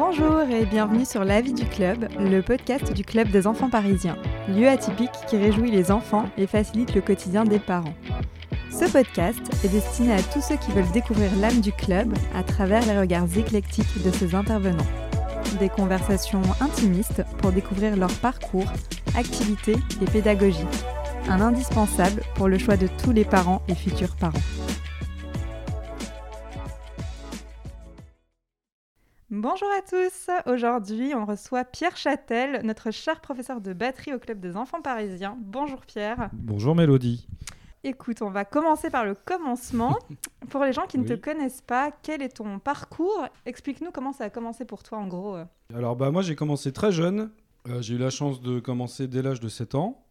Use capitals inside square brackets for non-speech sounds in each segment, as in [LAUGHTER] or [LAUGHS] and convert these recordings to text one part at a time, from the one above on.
Bonjour et bienvenue sur La vie du club, le podcast du club des enfants parisiens, lieu atypique qui réjouit les enfants et facilite le quotidien des parents. Ce podcast est destiné à tous ceux qui veulent découvrir l'âme du club à travers les regards éclectiques de ses intervenants. Des conversations intimistes pour découvrir leur parcours, activités et pédagogie. Un indispensable pour le choix de tous les parents et futurs parents. Bonjour à tous. Aujourd'hui, on reçoit Pierre Châtel, notre cher professeur de batterie au Club des enfants parisiens. Bonjour Pierre. Bonjour Mélodie. Écoute, on va commencer par le commencement. [LAUGHS] pour les gens qui ne te connaissent pas, quel est ton parcours? Explique-nous comment ça a commencé pour toi en gros. Alors bah moi j'ai commencé très jeune. Euh, j'ai eu la chance de commencer dès l'âge de 7 ans.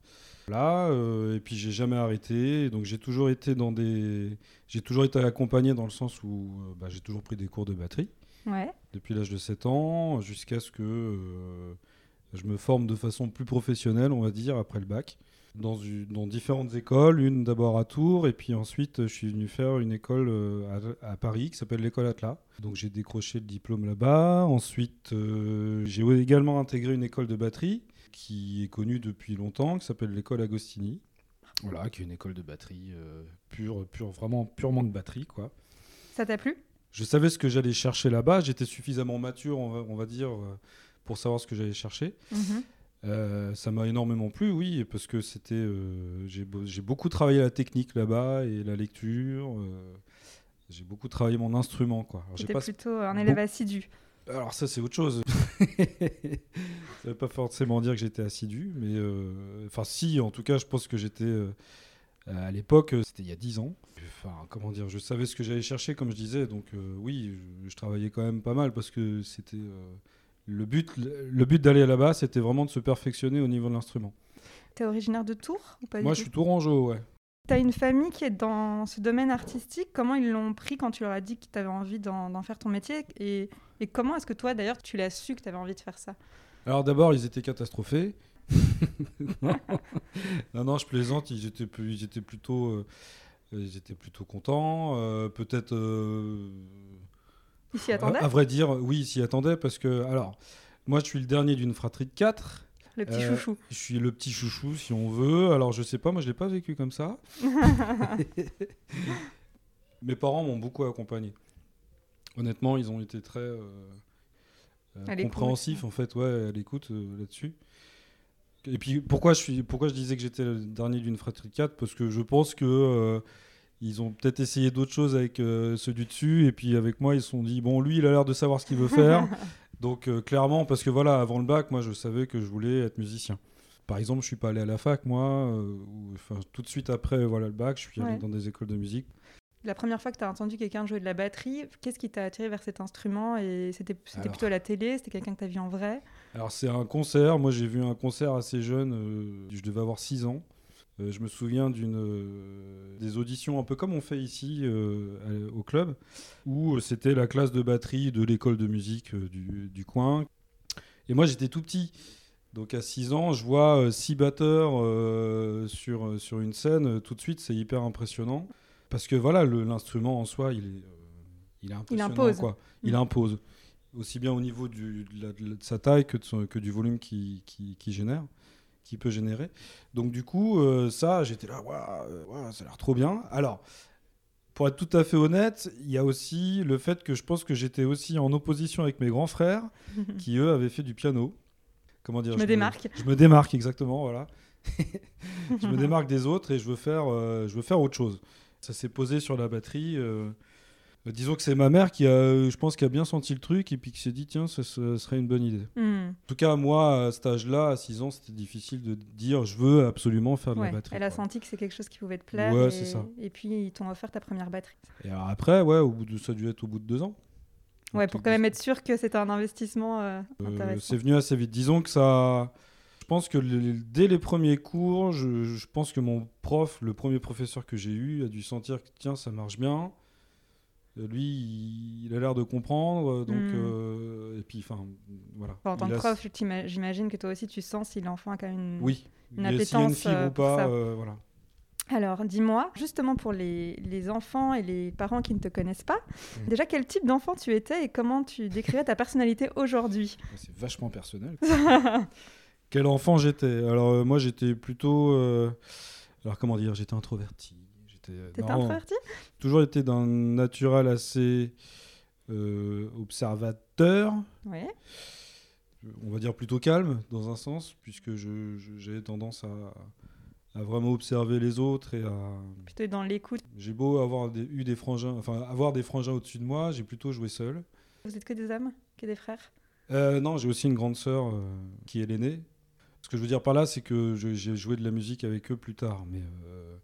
Là, euh, et puis j'ai jamais arrêté. Donc j'ai toujours été dans des, j'ai toujours été accompagné dans le sens où euh, bah, j'ai toujours pris des cours de batterie Ouais. depuis l'âge de 7 ans jusqu'à ce que euh, je me forme de façon plus professionnelle, on va dire, après le bac. Dans, différentes écoles, une d'abord à Tours, et puis ensuite je suis venu faire une école euh, à, à Paris qui s'appelle l'école Atlas. Donc j'ai décroché le diplôme là-bas. Ensuite, euh, j'ai également intégré une école de batterie qui est connue depuis longtemps, qui s'appelle l'école Agostini. Voilà, qui est une école de batterie euh, pure, pure, vraiment purement de batterie, quoi. Ça t'a plu? Je savais ce que j'allais chercher là-bas. J'étais suffisamment mature, on va, on va dire, euh, pour savoir ce que j'allais chercher. Mhm. Euh, ça m'a énormément plu, oui, parce que c'était, euh, j'ai beau- j'ai beaucoup travaillé la technique là-bas et la lecture. euh, j'ai beaucoup travaillé mon instrument, quoi. Pas- plutôt un élève assidu. Alors ça, c'est autre chose. [LAUGHS] ça veut pas forcément dire que j'étais assidu, mais enfin si, en tout cas, je pense que j'étais à l'époque, euh, c'était il y a 10 ans. Enfin, comment dire, je savais ce que j'allais chercher, comme je disais, donc euh, oui, je, je travaillais quand même pas mal parce que c'était euh, le but. Le but d'aller là-bas, c'était vraiment de se perfectionner au niveau de l'instrument. T'es originaire de Tours ou pas Moi, je suis tourangeau, ouais. T'as une famille qui est dans ce domaine artistique. Comment ils l'ont pris quand tu leur as dit que tu avais envie d'en faire ton métier et, et comment est-ce que toi, d'ailleurs, tu l'as su que tu avais envie de faire ça? Alors d'abord, ils étaient catastrophés. [LAUGHS] non, non, je plaisante. Ils étaient, plus- ils étaient plutôt, euh, ils étaient plutôt contents. Euh, Peut-être. euh, Ils s'y à, attendaient à vrai dire, oui, ils s'y attendaient parce que, alors, moi, je suis le dernier d'une fratrie de quatre. Le petit Euh, chouchou. Je suis le petit chouchou, si on veut. Alors, je sais pas, moi, je l'ai pas vécu comme ça. [LAUGHS] Mes parents m'ont beaucoup accompagné. Honnêtement, ils ont été très euh, euh, compréhensifs, en fait, ouais, à l'écoute euh, là-dessus. Et puis, pourquoi je, suis, pourquoi je disais que j'étais le dernier d'une fratrie de quatre? Parce que je pense que euh, ils ont peut-être essayé d'autres choses avec euh, ceux du dessus, et puis avec moi, ils se sont dit bon, lui, il a l'air de savoir ce qu'il veut faire. [LAUGHS] Donc, euh, clairement, parce que voilà, avant le bac, moi, je savais que je voulais être musicien. Par exemple, je suis pas allé à la fac, moi. ou- enfin, tout de suite après voilà, le bac, je suis allé dans des écoles de musique. La première fois que tu as entendu quelqu'un jouer de la batterie, qu'est-ce qui t'a attiré vers cet instrument Et c'était Alors. plutôt à la télé C'était quelqu'un que tu as vu en vrai? Alors c'est un concert, moi j'ai vu un concert assez jeune, euh, je devais avoir 6 ans. Euh, je me souviens d'une euh, des auditions un peu comme on fait ici à- au club, où c'était la classe de batterie de l'école de musique du, du coin. Et moi j'étais tout petit. Donc à 6 ans, je vois 6 batteurs sur, sur une scène, tout de suite c'est hyper impressionnant. Parce que voilà, l'instrument en soi, il est, euh, il est impressionnant. impose. Quoi. Il Mm. impose aussi bien au niveau du- de, la- de sa taille que, de son- que du volume qu'il qui, qui génère, qui peut générer. Donc du coup, euh, ça, j'étais là, Waouh, euh, waouh, ça a l'air trop bien. Alors, pour être tout à fait honnête, il y a aussi le fait que je pense que j'étais aussi en opposition avec mes grands frères, [LAUGHS] qui eux avaient fait du piano. Comment dire Je me démarque. Je me démarque exactement, voilà. [LAUGHS] je me démarque des autres et je veux faire, euh, je veux faire autre chose. Ça s'est posé sur la batterie. euh, euh, disons que c'est ma mère qui a, euh, je pense, qui a bien senti le truc et puis qui s'est dit tiens, ce serait une bonne idée. Hmm. En tout cas, moi, à cet âge-là, à 6 ans, c'était difficile de dire je veux absolument faire de Ouais, la batterie. Elle a quoi. senti que c'est quelque chose qui pouvait te plaire. Ouais, et... ça. Et puis ils t'ont offert ta première batterie. Et alors après, ouais, au bout de, ça a dû être au bout de deux ans. Ouais, pour quand même être sûr que c'était un investissement euh, Euh, intéressant. c'est venu assez vite. Disons que ça. Pense que le- dès les premiers cours, je, je pense que mon prof, le premier professeur que j'ai eu, a dû sentir que tiens, ça marche bien. Euh, Lui, il, il a l'air de comprendre. euh, Donc, Mm. euh, et puis, enfin, voilà. En tant que prof, j'imagine que toi aussi tu sens si l'enfant a quand même une. Oui. une y a une appétence, fibre euh, ou pas, euh, voilà. Alors, dis-moi, justement pour les, les enfants et les parents qui ne te connaissent pas, déjà quel type d'enfant tu étais et comment tu décrirais ta personnalité aujourd'hui? C'est vachement personnel. [LAUGHS] quel enfant j'étais Alors, euh, moi, j'étais plutôt. euh, alors, comment dire J'étais introverti. J'étais non, introverti? Toujours été d'un naturel assez euh, observateur. Oui. on va dire plutôt calme dans un sens, puisque je- je- j'avais tendance à, à vraiment observer les autres et à. Plutôt dans l'écoute. J'ai beau avoir des- eu des frangins, enfin avoir des frangins au-dessus de moi, j'ai plutôt joué seul. Vous êtes que des hommes? Que des frères? Euh, non, j'ai aussi une grande sœur euh, qui est l'aînée. Ce que je veux dire par là, c'est que j'ai joué de la musique avec eux plus tard. Mais, euh,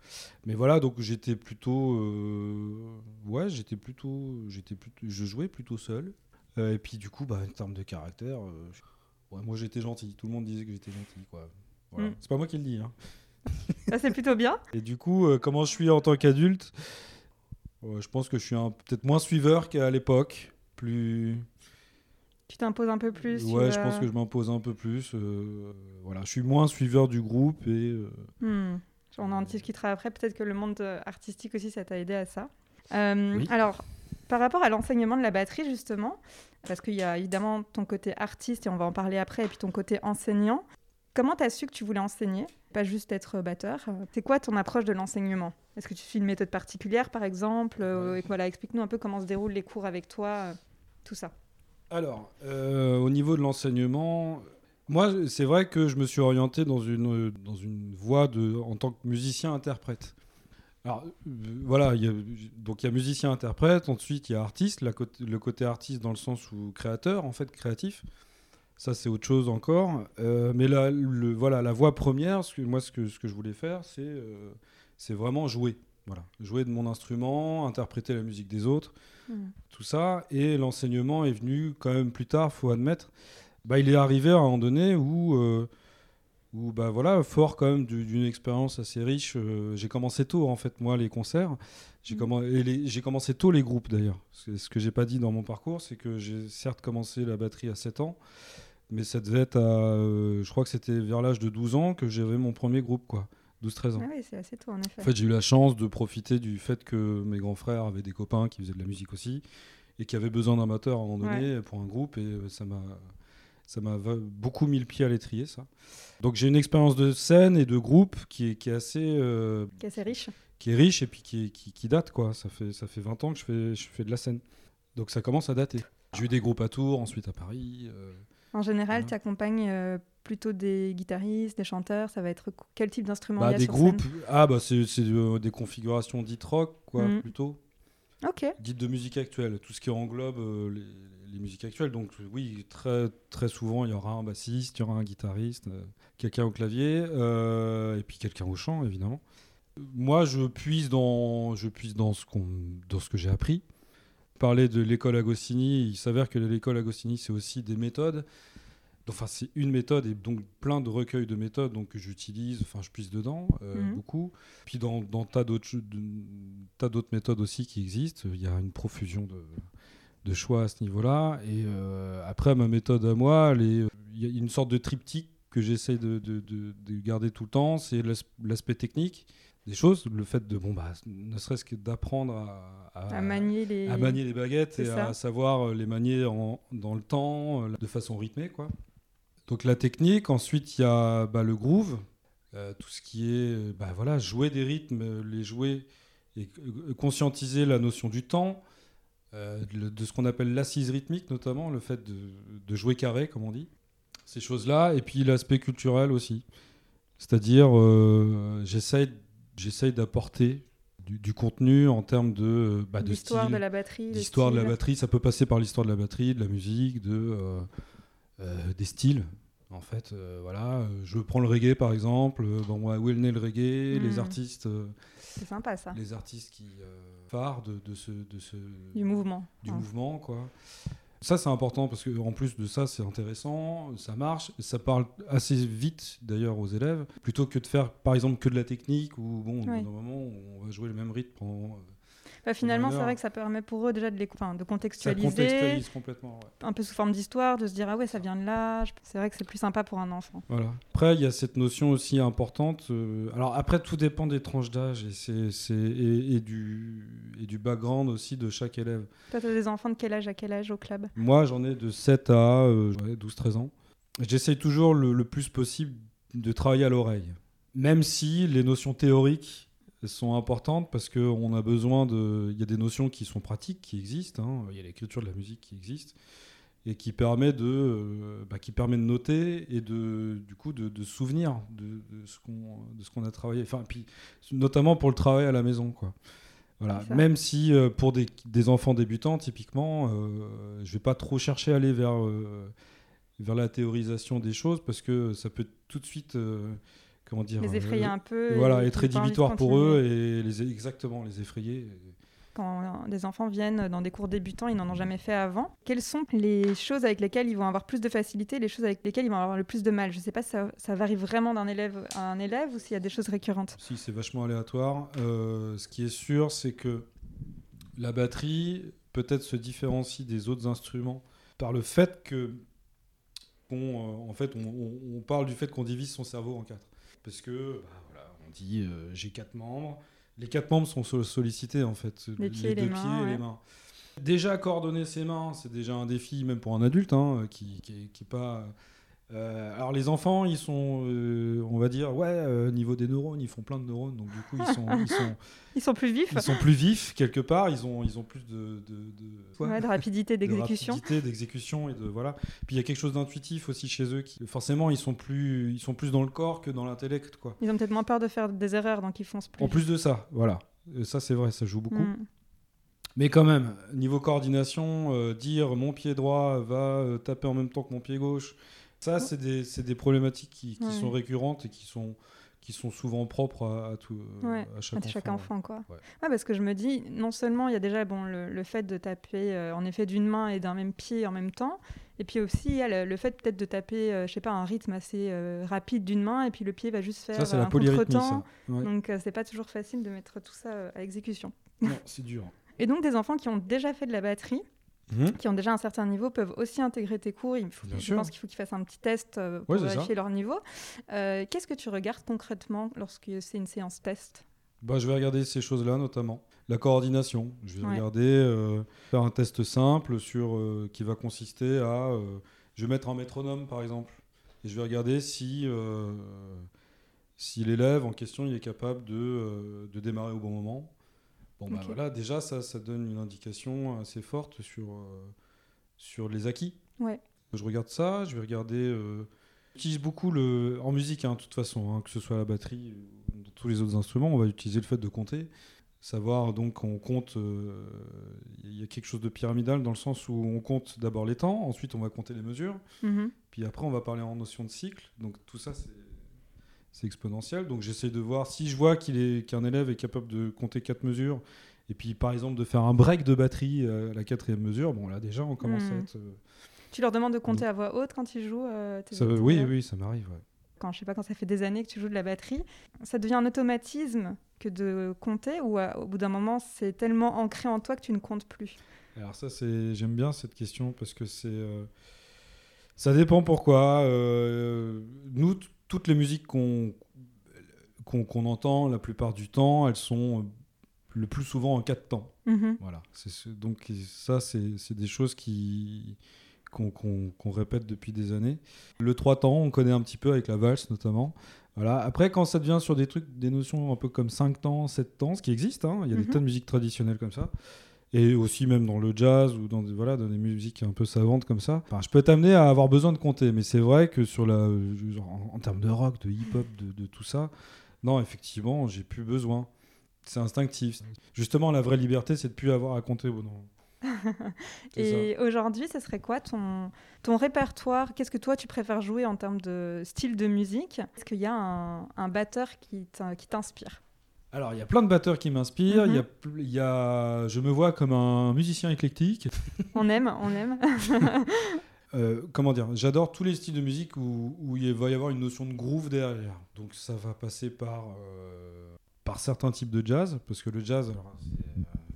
mais voilà, donc j'étais plutôt. euh, ouais, j'étais plutôt, j'étais. Je jouais plutôt seul. Euh, et puis du coup, bah, en termes de caractère, ouais, moi j'étais gentil. Tout le monde disait que j'étais gentil. Quoi. Voilà. Mm. C'est pas moi qui le dis. hein. Ça, [LAUGHS] c'est plutôt bien. Et du coup, comment je suis en tant qu'adulte? Je pense que je suis peut-être moins suiveur qu'à l'époque. Plus. Tu t'imposes un peu plus. Ouais, je pense que je m'impose un peu plus. euh, voilà, je suis moins suiveur du groupe et euh, Hmm. On en discutera après. Peut-être que le monde euh, artistique aussi, ça t'a aidé à ça. Euh, Oui. Alors, par rapport à l'enseignement de la batterie, justement, parce qu'il y a évidemment ton côté artiste, et on va en parler après, et puis ton côté enseignant. Comment tu as su que tu voulais enseigner Pas juste être batteur? Euh, C'est quoi ton approche de l'enseignement? Est-ce que tu suis une méthode particulière, par exemple? Euh, et voilà, Explique-nous un peu comment se déroulent les cours avec toi, euh, tout ça. Alors, euh, au niveau de l'enseignement, moi, c'est vrai que je me suis orienté dans une, dans une voie de, en tant que musicien-interprète. Alors, euh, voilà, il y a, donc il y a musicien-interprète, ensuite il y a artiste, la le côté artiste dans le sens où créateur, en fait, créatif. Ça, c'est autre chose encore. Euh, mais le, voilà, la voie première, moi, ce que, ce que je voulais faire, c'est euh, c'est vraiment jouer. Voilà, jouer de mon instrument, interpréter la musique des autres Hmm. tout ça. Et l'enseignement est venu quand même plus tard, faut admettre. Bah, il est arrivé à un moment donné où, euh, où bah, voilà, fort quand même du- d'une expérience assez riche. euh, j'ai commencé tôt, en fait, moi, les concerts. J'ai j'ai commencé tôt les groupes, d'ailleurs. Ce ce que j'ai pas dit dans mon parcours, c'est que j'ai certes commencé la batterie à 7 ans, mais ça devait être à... euh, je crois que c'était vers l'âge de 12 ans que j'avais mon premier groupe, quoi. 12-13 ans. Ah oui, c'est assez tôt, en effet. En fait, j'ai eu la chance de profiter du fait que mes grands frères avaient des copains qui faisaient de la musique aussi et qui avaient besoin d'un batteur à un moment donné pour un groupe et euh, ça m'a ça m'a va- beaucoup mis le pied à l'étrier ça. Donc j'ai une expérience de scène et de groupe qui est, qui est assez euh, Qui est assez riche. qui est riche et puis qui, est- qui, qui date quoi. Ça fait ça fait 20 ans que je fais je fais de la scène. Donc ça commence à dater. J'ai eu des groupes à Tours, ensuite à Paris. euh, En général, Voilà. tu accompagnes euh, plutôt des guitaristes, des chanteurs. Ça va être quel type d'instrument bah, des sur groupes. scène Ah bah c'est euh, des configurations dites rock quoi Mhm. plutôt. Ok. dites de musique actuelle, tout ce qui englobe euh, les, les musiques actuelles. Donc oui, très, très souvent, il y aura un bassiste, il y aura un guitariste, euh, quelqu'un au clavier, euh, et puis quelqu'un au chant, évidemment. Moi, je puise dans, je puise dans ce, dans ce que j'ai appris. Parler de l'école Agostini, il s'avère que l'école Agostini, c'est aussi des méthodes. Enfin, c'est une méthode et donc plein de recueils de méthodes donc, que j'utilise, enfin, je puise dedans euh, Mhm. beaucoup. Puis dans, dans tas d'autres méthodes aussi qui existent, il y a une profusion de, de choix à ce niveau-là. Et euh, après, ma méthode à moi, il y a une sorte de triptyque que j'essaie de, de- de- de garder tout le temps. C'est l'as- l'aspect technique des choses, le fait de, bon, bah, ne serait-ce que d'apprendre à, À manier les. à manier les baguettes et ça. à savoir les manier en- dans le temps, euh, de façon rythmée. Quoi. Donc la technique, ensuite il y a bah, le groove, euh, tout ce qui est bah, voilà, jouer des rythmes, euh, les jouer et euh, conscientiser la notion du temps, euh, de, de ce qu'on appelle l'assise rythmique notamment, le fait de, de jouer carré comme on dit, ces choses-là, et puis l'aspect culturel aussi. C'est-à-dire euh, j'essaye d'apporter du, du contenu en termes de, bah, de L'histoire de la batterie. L'histoire de la batterie, ça peut passer par l'histoire de la batterie, de la musique, de, des styles. En fait, euh, voilà, euh, je prends le reggae par exemple. euh, Bon, moi, où est le reggae? Les Mm. artistes, euh, C'est sympa ça. les artistes qui euh, phares de, de ce, de ce Du mouvement. du Ouais. mouvement, quoi. Ça, c'est important parce que en plus de ça, c'est intéressant, ça marche, ça parle assez vite d'ailleurs aux élèves, plutôt que de faire par exemple que de la technique ou bon, normalement, on va jouer le même rythme pendant. Bah, finalement, c'est vrai que ça permet pour eux déjà de, les, de Ça contextualiser, contextualise complètement. ouais. un peu sous forme d'histoire, de se dire ah ouais, ça vient de là. C'est vrai que c'est plus sympa pour un enfant. Voilà. Après, il y a cette notion aussi importante. euh, alors après, tout dépend des tranches d'âge et, c'est, et, et du, et du background aussi de chaque élève. Toi, tu as des enfants de quel âge à quel âge au club? Moi, j'en ai de 7 à euh, ouais, 12-13 ans. J'essaye toujours le, le plus possible de travailler à l'oreille. Même si les notions théoriques sont importantes parce qu'on a besoin de... Il y a des notions qui sont pratiques, qui existent. hein. Il y a l'écriture de la musique qui existe et qui permet de, euh, bah, qui permet de noter et de, du coup de, de souvenir de, de ce qu'on de ce qu'on a travaillé. Enfin, puis, notamment pour le travail à la maison. Quoi. Voilà. Même si euh, pour des, des enfants débutants, typiquement, euh, je vais pas trop chercher à aller vers, euh, vers la théorisation des choses parce que ça peut tout de suite, comment dire, Les effrayer euh, un peu. voilà, être rédhibitoire pour eux et les, exactement les effrayer. Quand des enfants viennent dans des cours débutants, ils n'en ont jamais fait avant. Quelles sont les choses avec lesquelles ils vont avoir plus de facilité, les choses avec lesquelles ils vont avoir le plus de mal? Je ne sais pas si ça, ça varie vraiment d'un élève à un élève ou s'il y a des choses récurrentes. Si, c'est vachement aléatoire. Euh, ce qui est sûr, c'est que la batterie peut-être se différencie des autres instruments par le fait que, qu'on, euh, en fait, on, on- on parle du fait qu'on divise son cerveau en quatre. Parce que, bah, voilà, on dit euh, j'ai quatre membres. Les quatre membres sont sol- sollicités en fait. Les pieds les deux mains, pieds et ouais. les mains. Déjà coordonner ses mains, c'est déjà un défi même pour un adulte hein, qui, qui, est- qui est pas. Euh, alors les enfants, ils sont, euh, on va dire, ouais, euh, niveau des neurones, ils font plein de neurones, donc du coup ils sont, ils sont, [LAUGHS] Ils sont plus vifs, ils sont plus vifs quelque part, ils ont, ils ont plus de, de, de- ouais, de rapidité [LAUGHS] de d'exécution. rapidité, d'exécution et de voilà. Puis il y a quelque chose d'intuitif aussi chez eux qui, forcément, ils sont plus, ils sont plus dans le corps que dans l'intellect, quoi. Ils ont peut-être moins peur de faire des erreurs, donc ils foncent plus. En plus de ça, voilà. Et ça c'est vrai, ça joue beaucoup. Mm. Mais quand même, niveau coordination, euh, dire mon pied droit va euh, taper en même temps que mon pied gauche, ça, c'est des, problématiques qui, qui Ouais. sont récurrentes et qui sont, qui sont souvent propres à, à tout, euh, Ouais, à chaque à chaque enfant. quoi. Ouais. Parce que je me dis, non seulement il y a déjà bon, le, le fait de taper euh, en effet d'une main et d'un même pied en même temps, et puis aussi il y a le, le fait peut-être de taper, euh, je sais pas, un rythme assez euh, rapide d'une main, et puis le pied va juste faire Ça, c'est la un contretemps. Ouais. Donc euh, c'est pas toujours facile de mettre tout ça à l'exécution. Non, c'est dur. [LAUGHS] Et donc des enfants qui ont déjà fait de la batterie, Mhm. qui ont déjà un certain niveau, peuvent aussi intégrer tes cours. Il faut, je sûr. pense qu'il faut qu'ils fassent un petit test euh, pour Ouais, c'est ça. vérifier leur niveau. Euh, Qu'est-ce que tu regardes concrètement lorsque c'est une séance test? Bah, je vais regarder ces choses-là notamment. La coordination. Je vais Ouais. regarder, euh, faire un test simple sur, qui va consister à. je vais mettre un métronome par exemple. Et je vais regarder si, si l'élève en question il est capable de, de démarrer au bon moment. Bon, bah voilà, déjà ça, ça donne une indication assez forte sur, euh, sur les acquis. Ouais. Je regarde ça, je vais regarder. euh, J'utilise beaucoup le. En musique, hein, de toute façon, hein, que ce soit la batterie ou dans tous les autres instruments, on va utiliser le fait de compter. Savoir donc qu'on compte. euh, Il y a quelque chose de pyramidal dans le sens où on compte d'abord les temps, ensuite on va compter les mesures, Mhm. puis après on va parler en notion de cycle. Donc tout ça, c'est. C'est exponentiel, donc j'essaie de voir si je vois qu'il est qu'un élève est capable de compter quatre mesures, et puis par exemple de faire un break de batterie à la quatrième mesure. Bon là déjà on commence à Mhm. être. euh, Tu leur demandes de compter à voix haute quand ils jouent euh, tes- ça- tes oui oui ça m'arrive. ouais. Quand je sais pas quand ça fait des années que tu joues de la batterie, ça devient un automatisme que de compter ou à- au bout d'un moment c'est tellement ancré en toi que tu ne comptes plus? Alors ça, c'est j'aime bien cette question parce que c'est euh, ça dépend pourquoi. Euh, nous, toutes les musiques qu'on qu'on entend, la plupart du temps, elles sont euh, le plus souvent en quatre temps. Mhm. Voilà. Ce- donc ça, c'est des choses qui qu'on qu'on répète depuis des années. Le trois temps, on connaît un petit peu avec la valse notamment. Voilà. Après, quand ça devient sur des trucs, des notions un peu comme 5 temps, 7 temps, ce qui existe, hein, il y a des Mhm. tas de musiques traditionnelles comme ça, et aussi même dans le jazz ou dans des, voilà, dans des musiques un peu savantes comme ça. Enfin, je peux t'amener à avoir besoin de compter, mais c'est vrai que sur la, en, en termes de rock, de hip-hop, de, de tout ça, non, effectivement, j'ai plus besoin. C'est instinctif. Justement, la vraie liberté, c'est de plus avoir à compter au [LAUGHS] ça. Et aujourd'hui, ce serait quoi ton, ton répertoire? Qu'est-ce que toi tu préfères jouer en termes de style de musique? Est-ce qu'il y a un, un batteur qui t'inspire? Alors, il y a plein de batteurs qui m'inspirent. Il y a Mhm. y a, je me vois comme un musicien éclectique. [LAUGHS] On aime, on aime. [LAUGHS] Euh, comment dire? J'adore tous les styles de musique où, où il va y avoir une notion de groove derrière. Donc, ça va passer par euh, par certains types de jazz, parce que le jazz,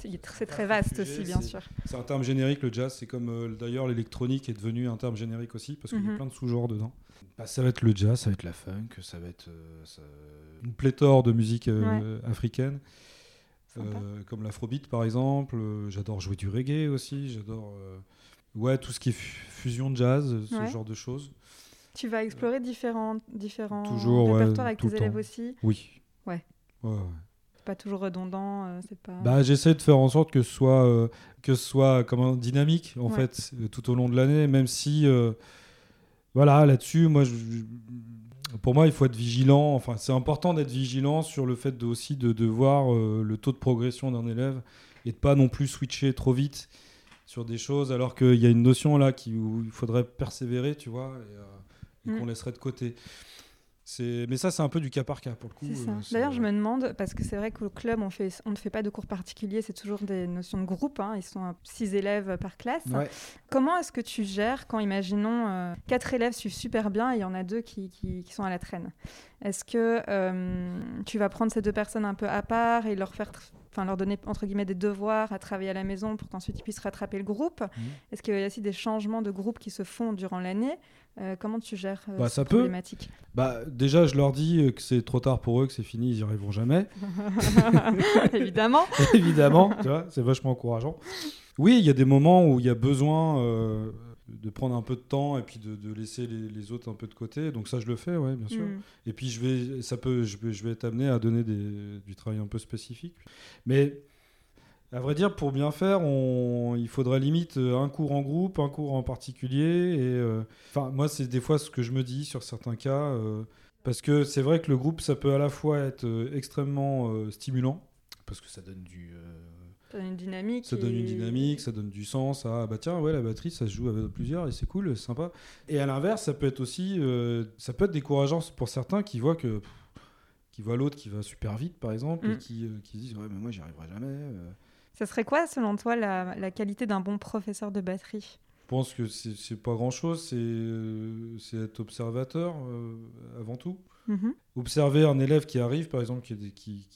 c'est très vaste aussi, bien sûr. C'est un terme générique, le jazz. C'est comme d'ailleurs l'électronique est devenu un terme générique aussi, parce qu'il y a mhm. plein de sous-genres dedans. Bah, ça va être le jazz, ça va être la funk, ça va être une pléthore de musique africaine. Euh, comme l'afrobeat par exemple. Euh, j'adore jouer du reggae aussi. J'adore euh, ouais tout ce qui est fusion jazz, ce genre de choses. Tu vas explorer différents différents toujours, répertoires avec tes élèves aussi. Oui. Ouais. ouais, Pas toujours redondant, c'est pas. Bah, j'essaie de faire en sorte que ce soit que ce soit comment dynamique en fait tout au long de l'année, même si voilà là-dessus moi je, pour moi, il faut être vigilant. Enfin, c'est important d'être vigilant sur le fait de, aussi de, voir euh, le taux de progression d'un élève et de pas non plus switcher trop vite sur des choses, alors qu'il y a une notion là qui, où il faudrait persévérer, tu vois, et, euh, mm. qu'on laisserait de côté. Mais ça, c'est un peu du cas par cas pour le coup. Euh, D'ailleurs, je me demande, parce que c'est vrai qu'au club, on, fait... on ne fait pas de cours particuliers, c'est toujours des notions de groupe. Hein. Ils sont six élèves par classe. Comment est-ce que tu gères quand, imaginons, euh, quatre élèves suivent super bien et il y en a deux qui, qui, sont à la traîne? Est-ce que euh, tu vas prendre ces deux personnes un peu à part et leur faire enfin leur donner entre guillemets des devoirs à travailler à la maison pour qu'ensuite ils puissent rattraper le groupe. Mmh. Est-ce qu'il y a aussi des changements de groupe qui se font durant l'année? Euh, comment tu gères euh, bah, cette problématique? Bah, Déjà, je leur dis euh, que c'est trop tard pour eux, que c'est fini, ils n'y arriveront jamais. [LAUGHS] Évidemment. [LAUGHS] Évidemment, c'est vachement encourageant. Oui, il y a des moments où il y a besoin de prendre un peu de temps et puis de, laisser les, autres un peu de côté. Donc ça, je le fais, ouais, bien sûr. Mm. Et puis je vais, ça peut, je vais, je vais être amené à donner des, du travail un peu spécifique. Mais à vrai dire, pour bien faire, il faudrait limite euh, un cours en groupe, un cours en particulier. Et euh, enfin, moi, c'est des fois ce que je me dis sur certains cas, euh, parce que c'est vrai que le groupe, ça peut à la fois être extrêmement stimulant, parce que ça donne du ça donne une dynamique. Ça donne une dynamique, ça donne du sens. Ah bah tiens, ouais, la batterie, ça se joue avec plusieurs et c'est cool, c'est sympa. Et à l'inverse, ça peut être aussi, ça peut être décourageant pour certains qui voient que, qui voient l'autre qui va super vite, par exemple, et mm. qui, qui se disent ouais, mais moi, j'y arriverai jamais. Ça serait quoi, selon toi, la, qualité d'un bon professeur de batterie? Je pense que c'est pas grand-chose, c'est euh, être observateur euh, avant tout. Mhm. Observer un élève qui arrive, par exemple, qui, qui,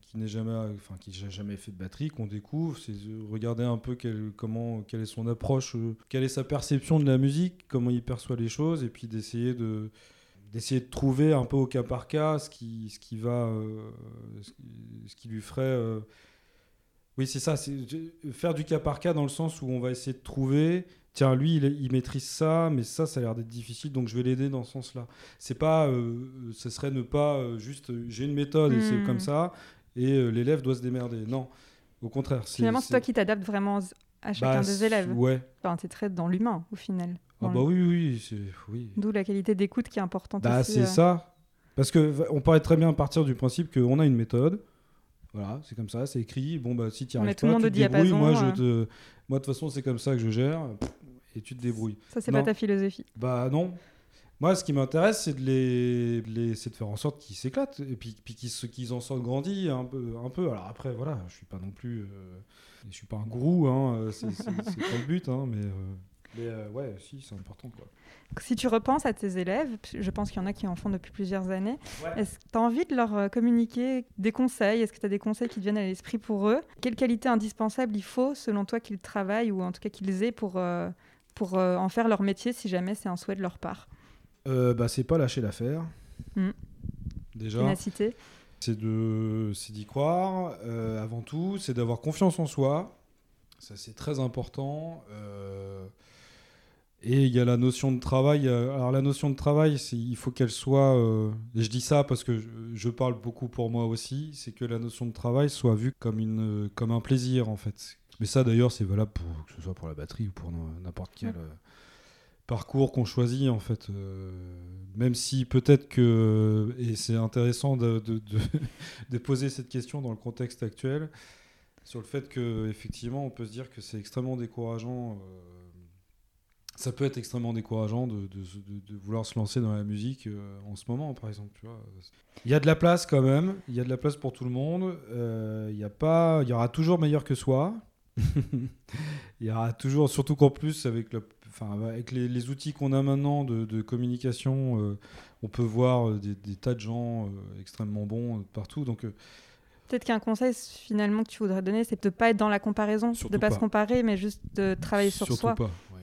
qui, n'est jamais, enfin, n'a jamais fait de batterie, qu'on découvre, c'est regarder un peu quel, comment, quelle est son approche, euh, quelle est sa perception de la musique, comment il perçoit les choses, et puis d'essayer de d'essayer de trouver un peu au cas par cas ce qui, ce qui va, ce qui lui ferait oui, c'est ça. C'est faire du cas par cas dans le sens où on va essayer de trouver. Tiens, lui, il, maîtrise ça, mais ça, ça a l'air d'être difficile, donc je vais l'aider dans ce sens-là. C'est pas, euh, ce serait ne pas euh, juste, j'ai une méthode et c'est comme hmm. ça, et euh, l'élève doit se démerder. Non, au contraire. Finalement, c'est toi qui t'adaptes vraiment à chacun bah, des élèves. Ouais. Enfin, c'est très dans l'humain, au final. Ah bah oui, oui, oui. D'où la qualité d'écoute qui est importante. Bah c'est ça. Parce que on pourrait très bien partir du principe qu'on a une méthode voilà, c'est comme ça, c'est écrit. Bon, bah, si tu arrives pas, tu te débrouilles. Moi, je te... Moi, de toute façon, c'est comme ça que je gère. Et tu te débrouilles. Ça, c'est pas ta philosophie. Bah non. Moi, ce qui m'intéresse, c'est de les, les... c'est de faire en sorte qu'ils s'éclatent et puis, puis qu'ils en sortent grandis un peu, un peu. Alors après, voilà, je suis pas non plus, euh... je suis pas un gourou, hein. C'est pas le but, hein, mais, euh... mais euh, ouais, si, c'est important, quoi. Si tu repenses à tes élèves, je pense qu'il y en a qui en font depuis plusieurs années, est-ce que tu as envie de leur euh, communiquer des conseils? Est-ce que tu as des conseils qui te viennent à l'esprit pour eux? Quelle qualité indispensable il faut, selon toi, qu'ils travaillent ou en tout cas qu'ils aient pour, euh, pour euh, en faire leur métier si jamais c'est un souhait de leur part? Euh, bah, C'est pas lâcher l'affaire. Mmh. Déjà. Ténacité. C'est d'y croire avant tout, c'est d'avoir confiance en soi. Ça, c'est très important. Et il y a la notion de travail. Euh, alors la notion de travail, il faut qu'elle soit. Euh, et je dis ça parce que je, parle beaucoup pour moi aussi. C'est que la notion de travail soit vue comme une comme un plaisir en fait. Mais ça d'ailleurs, c'est valable pour que ce soit pour la batterie ou pour n'importe quel euh, parcours qu'on choisit en fait. même si peut-être que et c'est intéressant de, de, [LAUGHS] de, poser cette question dans le contexte actuel sur le fait que effectivement, on peut se dire que c'est extrêmement décourageant ça peut être extrêmement décourageant de, vouloir se lancer dans la musique euh, en ce moment, par exemple. Tu vois. Il y a de la place quand même, il y a de la place pour tout le monde. Euh, il, y a pas, il y aura toujours meilleur que soi. [LAUGHS] il y aura toujours, surtout qu'en plus, avec, le, enfin, avec les, outils qu'on a maintenant de, communication, euh, on peut voir des, tas de gens extrêmement bons partout. Donc Peut-être qu'un conseil finalement que tu voudrais donner, c'est de ne pas être dans la comparaison, Surtout de ne pas, pas. se comparer, mais juste de travailler sur Surtout soi. pas. ouais.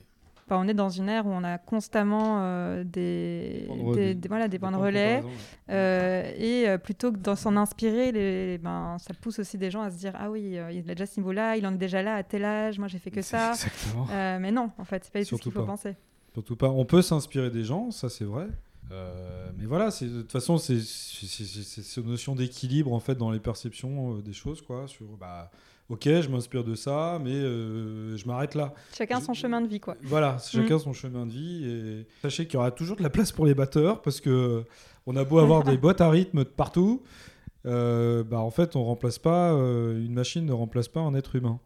Enfin, on est dans une ère où on a constamment euh, des, Points de des, relais. des- voilà, des points de relais. euh, et euh, plutôt que d'en s'en inspirer, les, ben, ça pousse aussi des gens à se dire Ah oui, il a déjà ce niveau-là, il en est déjà là à tel âge, moi j'ai fait que ça. [LAUGHS] Exactement. Mais non, en fait, c'est pas du tout ce qu'il faut pas. penser. Surtout pas. On peut s'inspirer des gens, ça c'est vrai. Euh, mais voilà, de toute façon, c'est cette notion d'équilibre en fait dans les perceptions euh, des choses, quoi. Sur bah, ok, je m'inspire de ça, mais euh, je m'arrête là. Chacun Je- son chemin de vie, quoi. Voilà, chacun son chemin de vie. Et sachez qu'il y aura toujours de la place pour les batteurs parce que on a beau avoir des [LAUGHS] boîtes à rythme de partout, euh, bah en fait, on remplace pas euh, une machine ne remplace pas un être humain.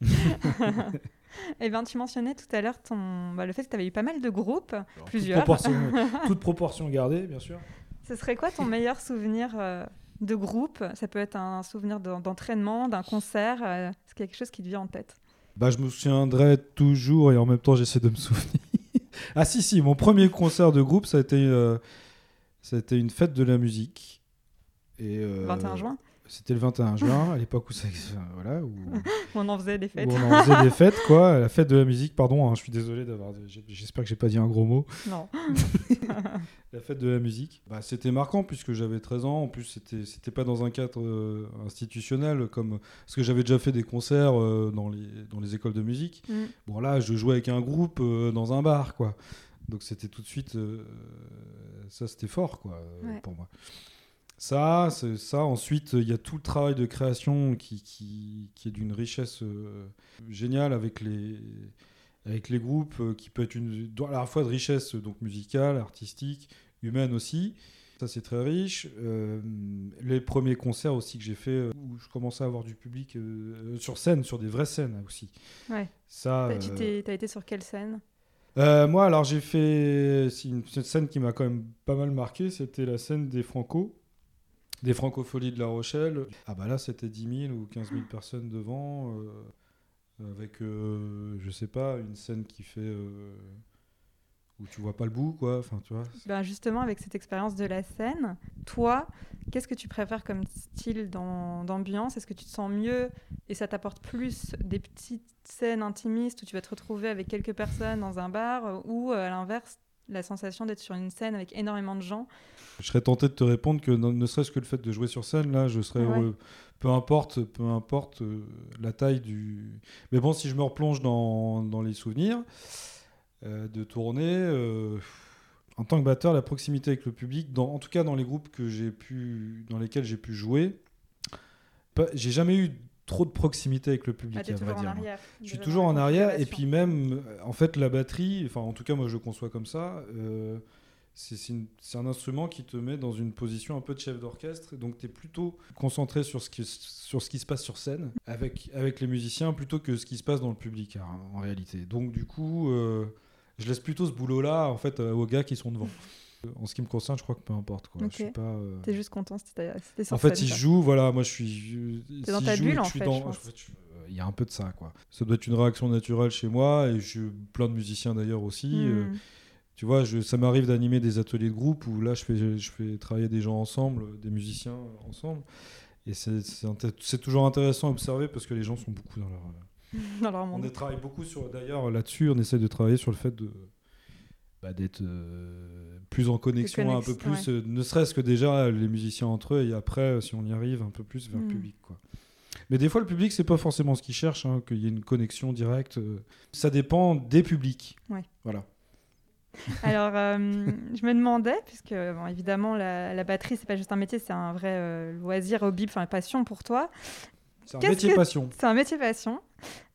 [LAUGHS] Eh ben, tu mentionnais tout à l'heure ton... bah, le fait que tu avais eu pas mal de groupes, plusieurs. Toute proportion, [LAUGHS] toute proportion gardée, bien sûr. Ce serait quoi ton meilleur souvenir euh, de groupe Ça peut être un souvenir d'en- d'entraînement, d'un concert. euh, a quelque chose qui te vient en tête Bah, je me souviendrai toujours et en même temps j'essaie de me [LAUGHS] souvenir. ah si si, mon premier concert de groupe ça a été, euh, ça a été une fête de la musique. Et, euh, 21 juin? C'était le 21 juin, à l'époque où ça, voilà, [LAUGHS] où, On en faisait des où fêtes. on en faisait des fêtes quoi, la fête de la musique. Pardon, hein, je suis désolé d'avoir, j'espère que j'ai pas dit un gros mot. Non. [LAUGHS] La fête de la musique. Bah, c'était marquant puisque j'avais 13 ans. En plus, c'était c'était pas dans un cadre euh, institutionnel comme parce que j'avais déjà fait des concerts euh, dans les dans les écoles de musique. Mm. Bon là, je jouais avec un groupe euh, dans un bar quoi. Donc c'était tout de suite euh, ça c'était fort quoi euh, Ouais. pour moi. Ça, c'est ça. Ensuite, il y a tout le travail de création qui, qui, qui est d'une richesse euh, géniale avec les, avec les groupes, euh, qui peut être une, à la fois de richesse donc musicale, artistique, humaine aussi. Ça, c'est très riche. Euh, les premiers concerts aussi que j'ai fait, où je commençais à avoir du public sur scène, sur des vraies scènes aussi. Ouais. Ça, Tu t'as été sur quelle scène? Euh, moi, alors j'ai fait une, une scène qui m'a quand même pas mal marqué, c'était la scène des Franco, des Francopholies de La Rochelle. Ah bah là, c'était 10 000 ou 15 000 personnes devant, euh, avec, euh, je sais pas, une scène qui fait euh, où tu vois pas le bout, quoi. Enfin, tu vois. ben Justement, avec cette expérience de la scène, toi, qu'est-ce que tu préfères comme style d'ambiance? Est-ce que tu te sens mieux et ça t'apporte plus des petites scènes intimistes où tu vas te retrouver avec quelques personnes dans un bar ou euh, à l'inverse, la sensation d'être sur une scène avec énormément de gens Je serais tenté de te répondre que ne, serait-ce que le fait de jouer sur scène, là, je serais Ouais. heureux. Peu importe, peu importe euh, la taille du. Mais bon, si je me replonge dans, dans les souvenirs euh, de tournée, euh, en tant que batteur, la proximité avec le public, dans, en tout cas dans les groupes que j'ai pu, dans lesquels j'ai pu jouer, j'ai jamais eu trop de proximité avec le public, Ah, à vrai toujours en dire. arrière. Je suis toujours en arrière et puis même euh, en fait la batterie, enfin en tout cas moi je le conçois comme ça, euh, c'est un instrument qui te met dans une position un peu de chef d'orchestre, donc tu es plutôt concentré sur ce, qui, sur ce qui se passe sur scène avec, avec les musiciens plutôt que ce qui se passe dans le public hein, en réalité. Donc du coup euh, je laisse plutôt ce boulot là en fait euh, aux gars qui sont devant. En ce qui me concerne, je crois que peu importe. Quoi. Ok. Je suis pas, euh, T'es juste content si t'es c'était sur en fait, si je joue, voilà, moi je suis. T'es dans ta joue bulle, en suis fait, dans- je pense. en fait, je- Il y a un peu de ça, quoi. Ça doit être une réaction naturelle chez moi et je plein de musiciens d'ailleurs aussi. euh, Hmm. tu vois, je, ça m'arrive d'animer des ateliers de groupe où là je fais, je fais travailler des gens ensemble, des musiciens ensemble. Et c'est- toujours intéressant à observer parce que les gens sont beaucoup dans leur. [LAUGHS] dans leur On monde. est- travaille beaucoup sur. D'ailleurs, là-dessus, on essaie de travailler sur le fait de. Bah, d'être euh, plus en connexion, un peu plus, euh, ne serait-ce que déjà les musiciens entre eux, et après, euh, si on y arrive, un peu plus vers Mm. le public. Quoi. Mais des fois, le public, c'est pas forcément ce qu'il cherche, hein, qu'il y ait une connexion directe. euh. Ça dépend des publics. Ouais. Voilà. Alors, euh, je me demandais, puisque bon, évidemment la, la batterie c'est pas juste un métier, c'est un vrai euh, loisir, hobby, enfin passion pour toi. C'est un Qu'est-ce métier passion. C'est un métier passion.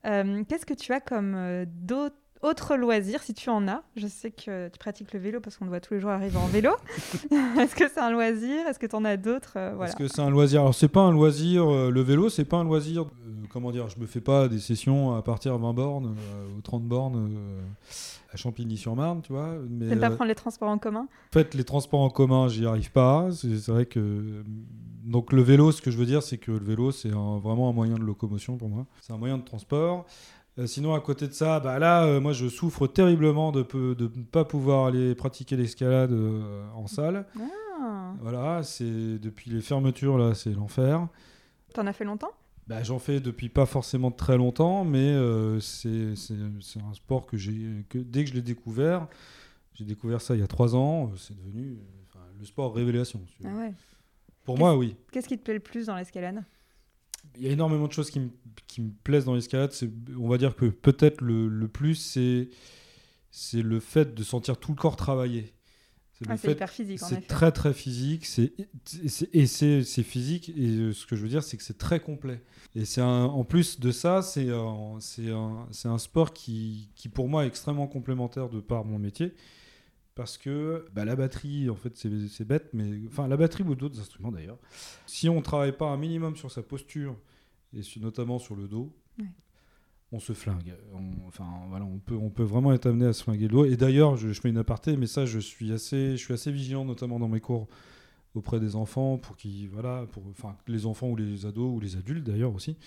Euh, Qu'est-ce que tu as comme euh, d'autres autres loisirs, si tu en as Je sais que tu pratiques le vélo parce qu'on te voit tous les jours arriver en vélo. [LAUGHS] Est-ce que c'est un loisir? Est-ce que tu en as d'autres? Euh, Voilà. Est-ce que c'est un loisir? Alors, c'est pas un loisir. euh, le vélo, c'est pas un loisir. euh, comment dire Je me fais pas des sessions à partir à 20 bornes euh, ou 30 bornes euh, à Champigny-sur-Marne, tu vois. Mais T'aimes pas euh, prendre les transports en commun? En fait, les transports en commun, j'y arrive pas. C'est c'est vrai que. Donc, le vélo, ce que je veux dire, c'est que le vélo, c'est un- vraiment un moyen de locomotion pour moi. C'est un moyen de transport. Euh, sinon, à côté de ça, bah là, euh, moi, je souffre terriblement de, peu- de ne pas pouvoir aller pratiquer l'escalade euh, en salle. Ah. Voilà, c'est depuis les fermetures, là, c'est l'enfer. T'en as fait longtemps? Bah, J'en fais depuis pas forcément très longtemps, mais c'est un sport que j'ai que dès que je l'ai découvert, j'ai découvert ça il y a trois ans, c'est devenu le sport révélation. Ah ouais. Pour moi, oui. Qu'est-ce qui te plaît le plus dans l'escalade? Il y a énormément de choses qui, qui me plaisent dans l'escalade. On va dire que peut-être le, le, plus, c'est le fait de sentir tout le corps travailler. Ah, c'est hyper physique. C'est très très physique. C'est et c'est physique. Et euh, ce que je veux dire, c'est que c'est très complet. Et c'est en plus de ça, c'est un, un, un, sport qui, qui, pour moi, est extrêmement complémentaire de par mon métier. Parce que bah, la batterie, en fait, c'est bête, mais enfin la batterie ou d'autres instruments d'ailleurs. Si on travaille pas un minimum sur sa posture et notamment sur le dos, on se flingue. enfin, voilà, on peut, on peut vraiment être amené à se flinguer le dos. Et d'ailleurs, je, je, mets une aparté, mais ça, je suis assez, je suis assez vigilant, notamment dans mes cours auprès des enfants, pour qu'ils, voilà, pour, enfin, les enfants ou les ados ou les adultes d'ailleurs aussi,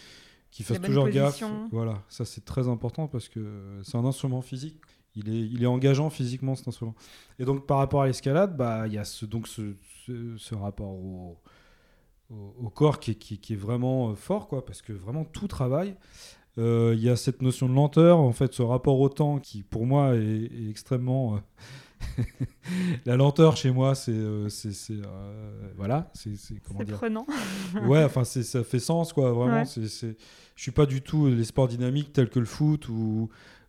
qui fassent toujours gaffe. Voilà, ça c'est très important parce que c'est un instrument physique. Il est, il est engageant physiquement cet instrument. Et donc par rapport à l'escalade, bah il y a ce, donc ce, ce, rapport au, au, corps qui est, qui, qui est, vraiment fort, quoi, parce que vraiment tout travaille. Euh, il y a cette notion de lenteur, en fait, ce rapport au temps qui, pour moi, est, extrêmement. Euh, [LAUGHS] la lenteur chez moi, c'est. Euh, c'est voilà. C'est prenant. [LAUGHS] ouais, enfin, ça fait sens, quoi, vraiment. c'est Je suis pas du tout les sports dynamiques tels que le foot ou.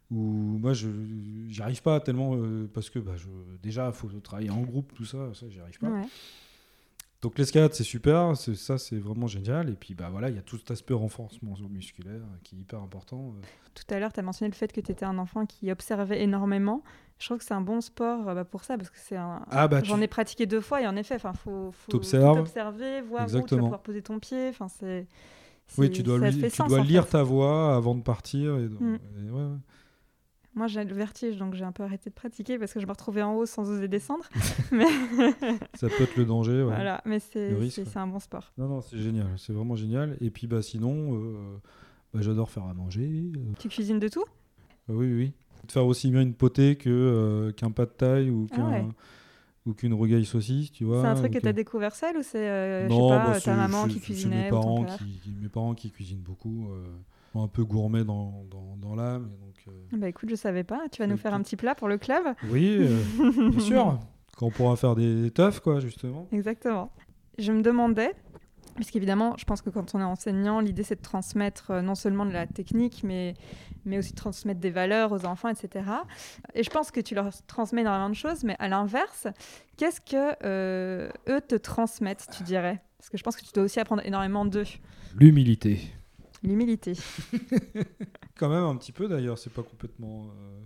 Ou moi, je n'y arrive pas tellement parce que bah, je, déjà, il faut travailler en groupe, tout ça, ça, j'y arrive pas. Ouais. Donc l'escalade c'est super, ça c'est vraiment génial. Et puis bah voilà, il y a tout cet aspect renforcement musculaire qui est hyper important. Euh. Tout à l'heure, tu as mentionné le fait que tu étais un enfant qui observait énormément. Je trouve que c'est un bon sport euh, bah, pour ça parce que c'est un. Ah bah, J'en ai pratiqué deux fois et en effet, enfin faut, faut observer, voir où tu vas pouvoir poser ton pied. Enfin c'est. Oui, tu dois, tu dois lire ta voix avant de partir. Et, mm. ouais, ouais. Moi, j'ai le vertige, donc j'ai un peu arrêté de pratiquer parce que je me retrouvais en haut sans oser descendre. [LAUGHS] [LAUGHS] Ça peut être le danger. Voilà, mais c'est un bon sport. Non, non, c'est génial, c'est vraiment génial. Et puis, bah, sinon, euh, bah, j'adore faire à manger. Euh. Tu cuisines de tout? Euh, Oui, oui. De faire aussi bien une potée qu'un pas de taille ou ah qu'un. ou qu'une rougaille saucisse, tu vois. C'est un truc que tu as découvert seul ou c'est non, bah, ta maman qui cuisinait mes parents, qui, mes parents qui cuisinent beaucoup un peu gourmet dans, dans, dans l'âme. Euh, bah écoute, je savais pas. Tu vas nous faire un petit plat pour le club Oui, euh, [LAUGHS] bien sûr. Quand on pourra faire des, teufs, quoi, justement. Exactement. Je me demandais, puisqu'évidemment, je pense que quand on est enseignant, l'idée c'est de transmettre euh, non seulement de la technique, mais, mais aussi de transmettre des valeurs aux enfants, etc. Et je pense que tu leur transmets énormément de choses, mais à l'inverse, qu'est-ce que eux te transmettent, tu dirais? Parce que je pense que tu dois aussi apprendre énormément d'eux. L'humilité. L'humilité. [LAUGHS] Quand même un petit peu d'ailleurs, c'est pas complètement, euh,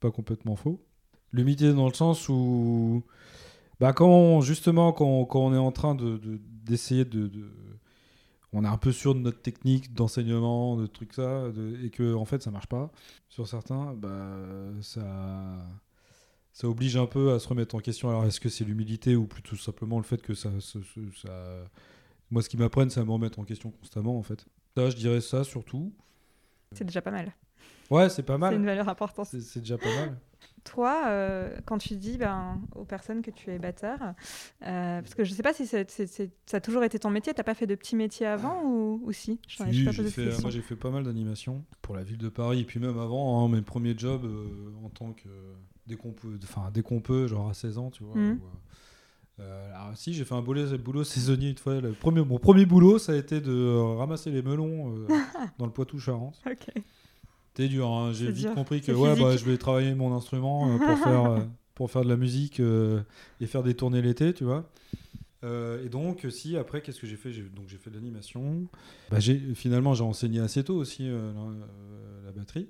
pas complètement faux. L'humilité dans le sens où, bah quand justement quand, quand, on est en train de d'essayer de, on est un peu sûr de notre technique d'enseignement, de trucs ça, et que en fait ça marche pas sur certains, bah ça ça oblige un peu à se remettre en question. Alors est-ce que c'est l'humilité ou plutôt simplement le fait que ça, ça, moi ce qui m'apprenne c'est à me remettre en question constamment en fait. Je dirais ça surtout. C'est déjà pas mal. Ouais, c'est pas mal. C'est une valeur importante. C'est déjà pas mal. Toi, euh, quand tu dis ben, aux personnes que tu es batteur, euh, parce que je sais pas si ça a toujours été ton métier, t'as pas fait de petits métiers avant ou, ou si, si fait, Moi j'ai fait pas mal d'animations pour la ville de Paris, et puis même avant, hein, mes premiers jobs euh, en tant que décompeux, enfin décompeux, genre à 16 ans, tu vois. Mmh. Euh, alors si, j'ai fait un boulot, boulot saisonnier une fois. Le premier, mon premier boulot, ça a été de euh, ramasser les melons euh, [LAUGHS] dans le Poitou-Charentes. C'était dur, hein. j'ai vite compris que ouais, bah, je vais travailler mon instrument pour, faire, [LAUGHS] pour faire de la musique et faire des tournées l'été, tu vois. et donc, si, après, qu'est-ce que j'ai fait? Donc, j'ai fait de l'animation. Bah, finalement, j'ai enseigné assez tôt aussi la, la, batterie.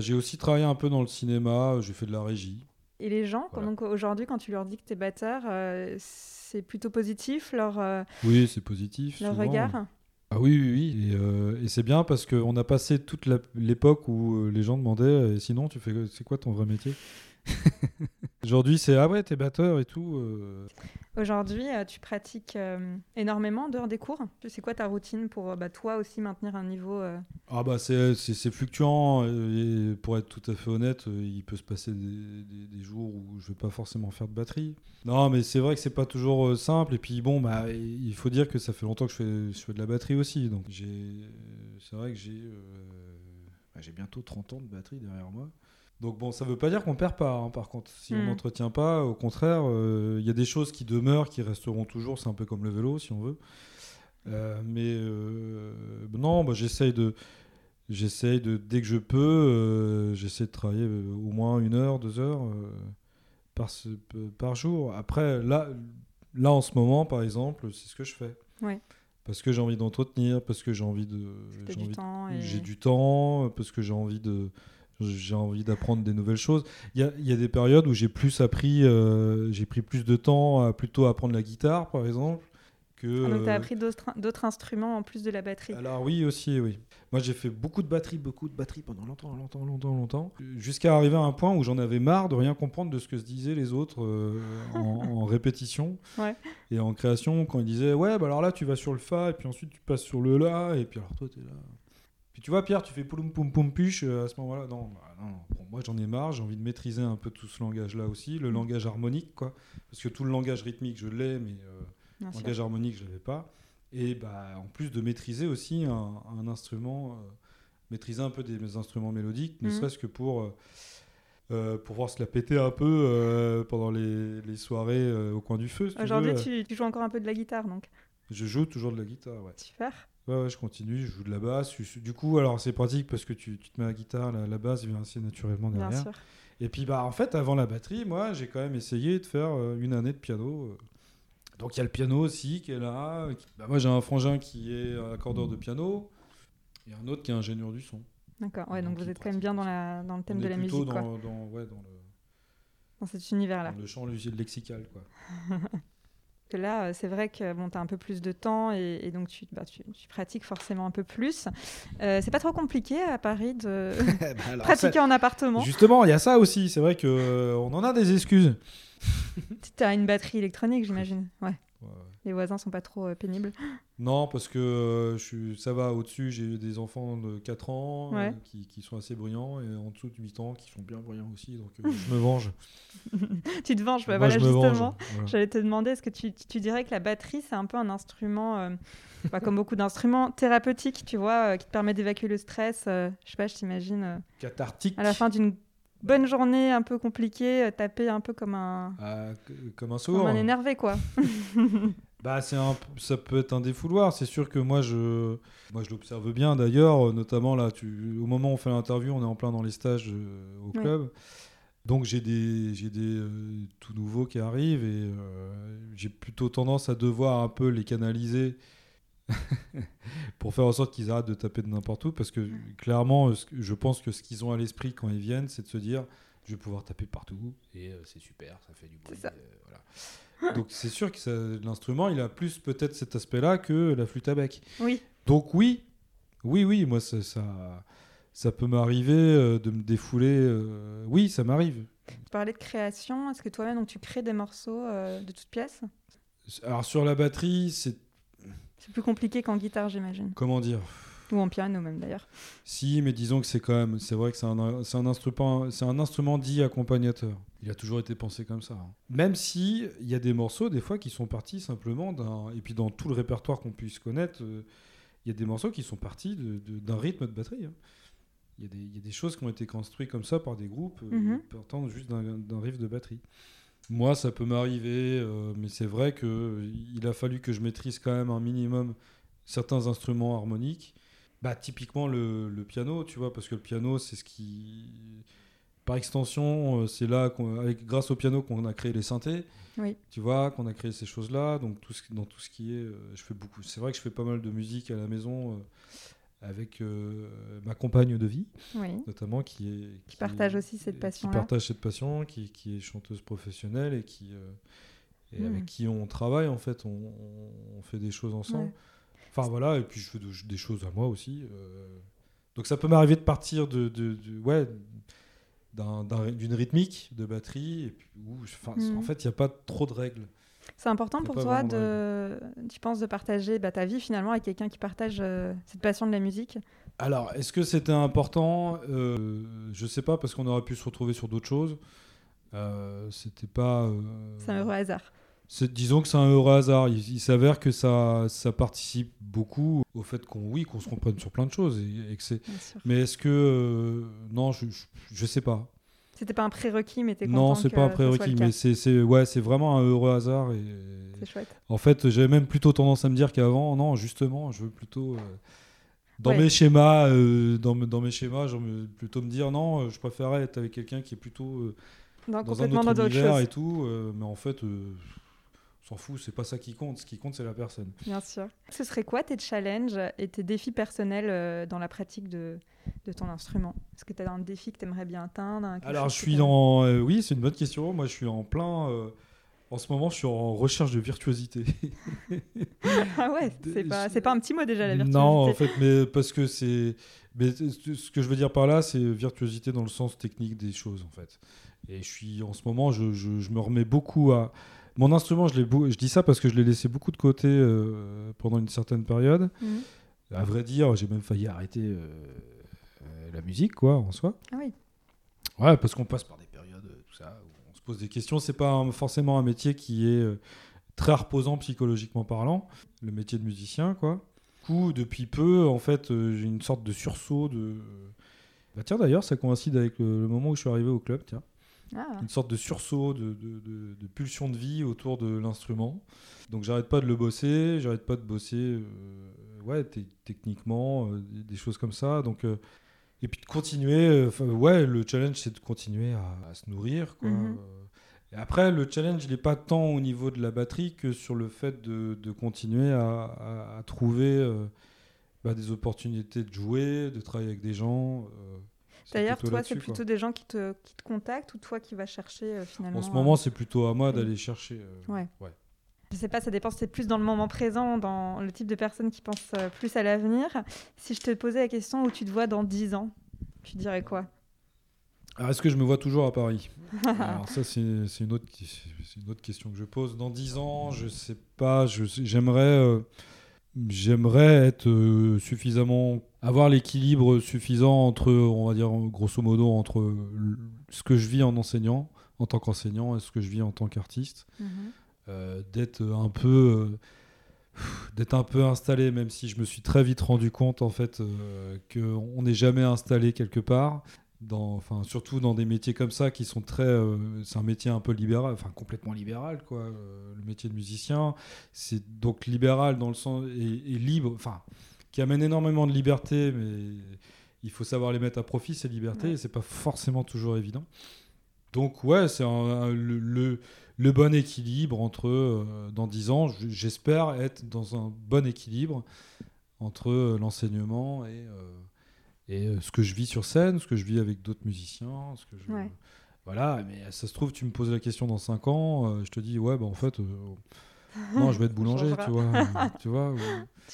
j'ai aussi travaillé un peu dans le cinéma, j'ai fait de la régie. Et les gens, donc aujourd'hui, quand tu leur dis que tu es batteur, euh, c'est plutôt positif leur, euh, Oui, c'est positif. Leur regard ah oui, oui, oui. Et, euh, et c'est bien parce qu'on a passé toute l'époque où les gens demandaient sinon, tu fais c'est quoi ton vrai métier? [LAUGHS] Aujourd'hui, c'est ah ouais, t'es batteur et tout. Aujourd'hui, euh, tu pratiques euh, énormément dehors des cours. C'est quoi ta routine pour euh, bah, toi aussi maintenir un niveau euh, Ah bah c'est fluctuant euh, et pour être tout à fait honnête, euh, il peut se passer des, des- des jours où je vais pas forcément faire de batterie. Non mais c'est vrai que c'est pas toujours euh, simple et puis bon bah il faut dire que ça fait longtemps que je fais, je fais de la batterie aussi donc j'ai c'est vrai que j'ai euh, bah, j'ai bientôt 30 ans de batterie derrière moi. Donc bon, ça veut pas dire qu'on perd pas, hein, par contre. Si on Mm. n'entretient pas, au contraire, euh, il y a des choses qui demeurent, qui resteront toujours. C'est un peu comme le vélo, si on veut. Euh, mais euh, non, bah, j'essaye de, j'essaye de, dès que je peux, j'essaie de travailler au moins une heure, deux heures par, ce- par jour. Après, là, là, en ce moment, par exemple, c'est ce que je fais. Ouais. Parce que j'ai envie d'entretenir, parce que j'ai envie de, du et... j'ai du temps, parce que j'ai envie de j'ai envie d'apprendre des nouvelles choses. Il y a, y a des périodes où j'ai plus appris, euh, j'ai pris plus de temps à plutôt apprendre la guitare, par exemple, que. Ah, donc, tu as euh, appris d'autres instruments en plus de la batterie. alors oui aussi, oui. Moi j'ai fait beaucoup de batterie, beaucoup de batterie pendant longtemps, longtemps, longtemps, longtemps, jusqu'à arriver à un point où j'en avais marre de rien comprendre de ce que se disaient les autres euh, en, [LAUGHS] en répétition Ouais. et en création quand ils disaient ouais bah alors là tu vas sur le fa et puis ensuite tu passes sur le la et puis alors toi t'es là. Puis tu vois Pierre tu fais poum poum poum puche euh, à ce moment-là non, bah, non, non. Bon, moi j'en ai marre j'ai envie de maîtriser un peu tout ce langage là aussi le langage harmonique quoi parce que tout le langage rythmique je l'ai mais euh, sûr. langage harmonique, je l'avais pas. Et bah, en plus de maîtriser aussi un, un instrument, euh, maîtriser un peu des instruments mélodiques, ne Mhm. serait-ce que pour, euh, pour pouvoir se la péter un peu pendant les, les soirées au coin du feu. si Aujourd'hui, tu, tu joues encore un peu de la guitare, donc Je joue toujours de la guitare, ouais. super. Ouais, ouais, je continue, je joue de la basse. Du coup, alors c'est pratique parce que tu, tu te mets à la guitare, la, la basse vient assez naturellement Bien derrière. sûr. Et puis, bah, en fait, avant la batterie, moi, j'ai quand même essayé de faire euh, une année de piano. euh. Donc, il y a le piano aussi qui est là. bah, moi, j'ai un frangin qui est accordeur de piano et un autre qui est ingénieur du son. D'accord. Ouais, donc Donc, vous êtes quand même bien dans, la, dans le thème On de est la plutôt musique, dans, quoi. dans, ouais, dans, le, Dans cet univers-là. dans le champ lexical. Quoi. [LAUGHS] que là, euh, c'est vrai que bon, tu as un peu plus de temps et, et donc tu, bah, tu, tu pratiques forcément un peu plus. Euh, c'est pas trop compliqué à Paris de [LAUGHS] [LAUGHS] pratiquer en appartement. Justement, il y a ça aussi. C'est vrai qu'on en a des excuses. [LAUGHS] Tu as une batterie électronique, j'imagine. Ouais. Les voisins sont pas trop euh, pénibles. Non, parce que euh, je suis, ça va au-dessus, j'ai des enfants de 4 ans euh, qui, qui sont assez bruyants et en dessous de 8 ans qui sont bien bruyants aussi, donc je me venge. [LAUGHS] tu te venges, bah, Moi, voilà je me venge. justement. Voilà. J'allais te demander, est-ce que tu, tu- dirais que la batterie, c'est un peu un instrument, bah, comme beaucoup d'instruments, thérapeutique, tu vois, qui te permet d'évacuer le stress Je sais pas, je t'imagine, Cathartique, à la fin d'une bonne journée un peu compliquée, euh, taper un peu comme un, ah, comme un comme sourd. un énervé, quoi. [LAUGHS] Bah, c'est un, ça peut être un défouloir. C'est sûr que moi, je, moi, je l'observe bien d'ailleurs, notamment là, tu, au moment où on fait l'interview, on est en plein dans les stages euh, au club. Donc j'ai des, j'ai des euh, tout nouveaux qui arrivent et j'ai plutôt tendance à devoir un peu les canaliser [LAUGHS] pour faire en sorte qu'ils arrêtent de taper de n'importe où parce que clairement, je pense que ce qu'ils ont à l'esprit quand ils viennent, c'est de se dire je vais pouvoir taper partout et euh, c'est super, ça fait du bruit. Euh, voilà. Donc c'est sûr que l'instrument, il a plus peut-être cet aspect-là que la flûte à bec. Oui, Donc oui, oui, oui, moi ça, ça, ça peut m'arriver euh, de me défouler. euh, oui, ça m'arrive. tu parlais de création. Est-ce que toi-même, donc, tu crées des morceaux de toutes pièces? Alors sur la batterie, c'est C'est plus compliqué qu'en guitare, j'imagine. comment dire? Ou en piano, même d'ailleurs. Si, mais disons que c'est quand même, c'est vrai que c'est un, un instrument, c'est un instrument dit accompagnateur. Il a toujours été pensé comme ça. hein. Même si il y a des morceaux des fois qui sont partis simplement d'un, et puis dans tout le répertoire qu'on puisse connaître, euh, il y a des morceaux qui sont partis d'un rythme de batterie. hein. Il y, a des, il y a des choses qui ont été construites comme ça par des groupes euh, Mhm. partant juste d'un, d'un riff de batterie. Moi, ça peut m'arriver, euh, mais c'est vrai que euh, a fallu que je maîtrise quand même un minimum certains instruments harmoniques. Bah, typiquement le, le piano, tu vois, parce que le piano, c'est ce qui. Par extension, euh, c'est là, avec, grâce au piano, qu'on a créé les synthés. Oui. Tu vois, qu'on a créé ces choses-là. Donc, tout ce, dans tout ce qui est. je fais beaucoup. C'est vrai que je fais pas mal de musique à la maison euh, avec euh, ma compagne de vie, Oui. notamment, qui est. Qui partage aussi cette qui passion-là. partage cette passion, qui, qui est chanteuse professionnelle et qui. euh, et avec qui on travaille, en fait, on, on fait des choses ensemble. Ouais. Enfin voilà, et puis je fais de- des choses à moi aussi. euh. Donc ça peut m'arriver de partir de, de- de- ouais, d'un- d'un- d'une rythmique de batterie, et puis, où, Mhm. en fait il n'y a pas trop de règles. C'est important pour toi de, tu penses, de partager bah, ta vie finalement avec quelqu'un qui partage euh, cette passion de la musique? Alors, est-ce que c'était important? Euh, Je sais pas, parce qu'on aurait pu se retrouver sur d'autres choses. Euh, c'était pas. euh, C'est un heureux hasard. disons que c'est un heureux hasard. Il, il s'avère que ça, ça participe beaucoup au fait qu'on, oui, qu'on se comprenne sur plein de choses. Et, et que sûr. Mais est-ce que euh, non, je, je, je sais pas. C'était pas un prérequis, mais t'es content Non, c'est pas un prérequis, mais c'est, c'est ouais, c'est vraiment un heureux hasard. Et C'est chouette. en fait, j'avais même plutôt tendance à me dire qu'avant, non, justement, je veux plutôt. euh, dans Ouais. mes schémas, euh, dans, me- dans mes schémas, je veux plutôt me dire non, euh, je préférais être avec quelqu'un qui est plutôt euh, Non, dans un autre dans univers et tout, euh, mais en fait, euh, s'en fout, c'est pas ça qui compte. Ce qui compte, c'est la personne. Bien sûr. Ce serait quoi tes challenges et tes défis personnels euh, dans la pratique de, de ton instrument? Est-ce que tu as un défi que tu aimerais bien atteindre quelque Alors, je suis dans. euh, oui, c'est une bonne question. Moi, je suis en plein. euh, en ce moment, je suis en recherche de virtuosité. [LAUGHS] Ah ouais, c'est [LAUGHS] pas, c'est pas un petit mot déjà la virtuosité. Non, en fait, mais parce que c'est. Mais ce que je veux dire par là, c'est virtuosité dans le sens technique des choses, en fait. Et je suis en ce moment, je, je- je me remets beaucoup à. Mon instrument, je, dis ça parce que je l'ai laissé beaucoup de côté euh, pendant une certaine période. Mhm. À vrai dire, j'ai même failli arrêter euh, euh, la musique, quoi, en soi. Ah oui. Ouais, parce qu'on passe par des périodes, tout ça, où on se pose des questions. C'est pas un- forcément un métier qui est très reposant psychologiquement parlant, le métier de musicien, quoi. Du coup, depuis peu, en fait, j'ai une sorte de sursaut de. Bah tiens, d'ailleurs, ça coïncide avec le, le moment où je suis arrivé au club, tiens. Ah, Une sorte de sursaut, de, de, de- de pulsion de vie autour de l'instrument. Donc, j'arrête pas de le bosser, j'arrête pas de bosser, euh, ouais, te- techniquement, euh, des, choses comme ça. Donc. euh, et puis de continuer, ouais, le challenge c'est de continuer à, à se nourrir. Quoi. Mhm. Et après, le challenge il n'est pas tant au niveau de la batterie que sur le fait de, continuer à, à- à trouver bah, des opportunités de jouer, de travailler avec des gens. Euh, D'ailleurs, toi, c'est quoi. plutôt des gens qui te, qui te contactent ou toi qui vas chercher euh, finalement En ce euh, moment, c'est plutôt à moi d'aller chercher. euh, Ouais. Je sais pas, ça dépend, c'est plus dans le moment présent, dans le type de personne qui pense euh, plus à l'avenir. Si je te posais la question où tu te vois dans 10 ans, tu dirais quoi? Alors, est-ce que je me vois toujours à Paris? [LAUGHS] Alors ça, c'est c'est une, autre- c'est une autre question que je pose. Dans 10 ans, je sais pas, j'aimerais euh, j'aimerais être euh, suffisamment... avoir l'équilibre suffisant entre, on va dire, grosso modo, entre ce que je vis en enseignant, en tant qu'enseignant, et ce que je vis en tant qu'artiste. Mhm. Euh, d'être un peu... euh, d'être un peu installé, même si je me suis très vite rendu compte en fait euh, qu'on n'est jamais installé quelque part dans, enfin, surtout dans des métiers comme ça qui sont très. euh, c'est un métier un peu libéral, enfin complètement libéral, quoi. le métier de musicien, c'est donc libéral dans le sens et, et libre, enfin, qui amène énormément de liberté, mais il faut savoir les mettre à profit ces libertés, Ouais. et c'est pas forcément toujours évident. Donc ouais, c'est le, le, le bon équilibre entre, euh, dans 10 ans, j'espère être dans un bon équilibre entre euh, l'enseignement et, euh, et ce que je vis sur scène, ce que je vis avec d'autres musiciens. Ce que je... Ouais. Voilà, mais ça se trouve, tu me poses la question dans 5 ans, je te dis, ouais, bah en fait, [LAUGHS] non, je vais être boulanger, tu vois. [LAUGHS] tu vois ou-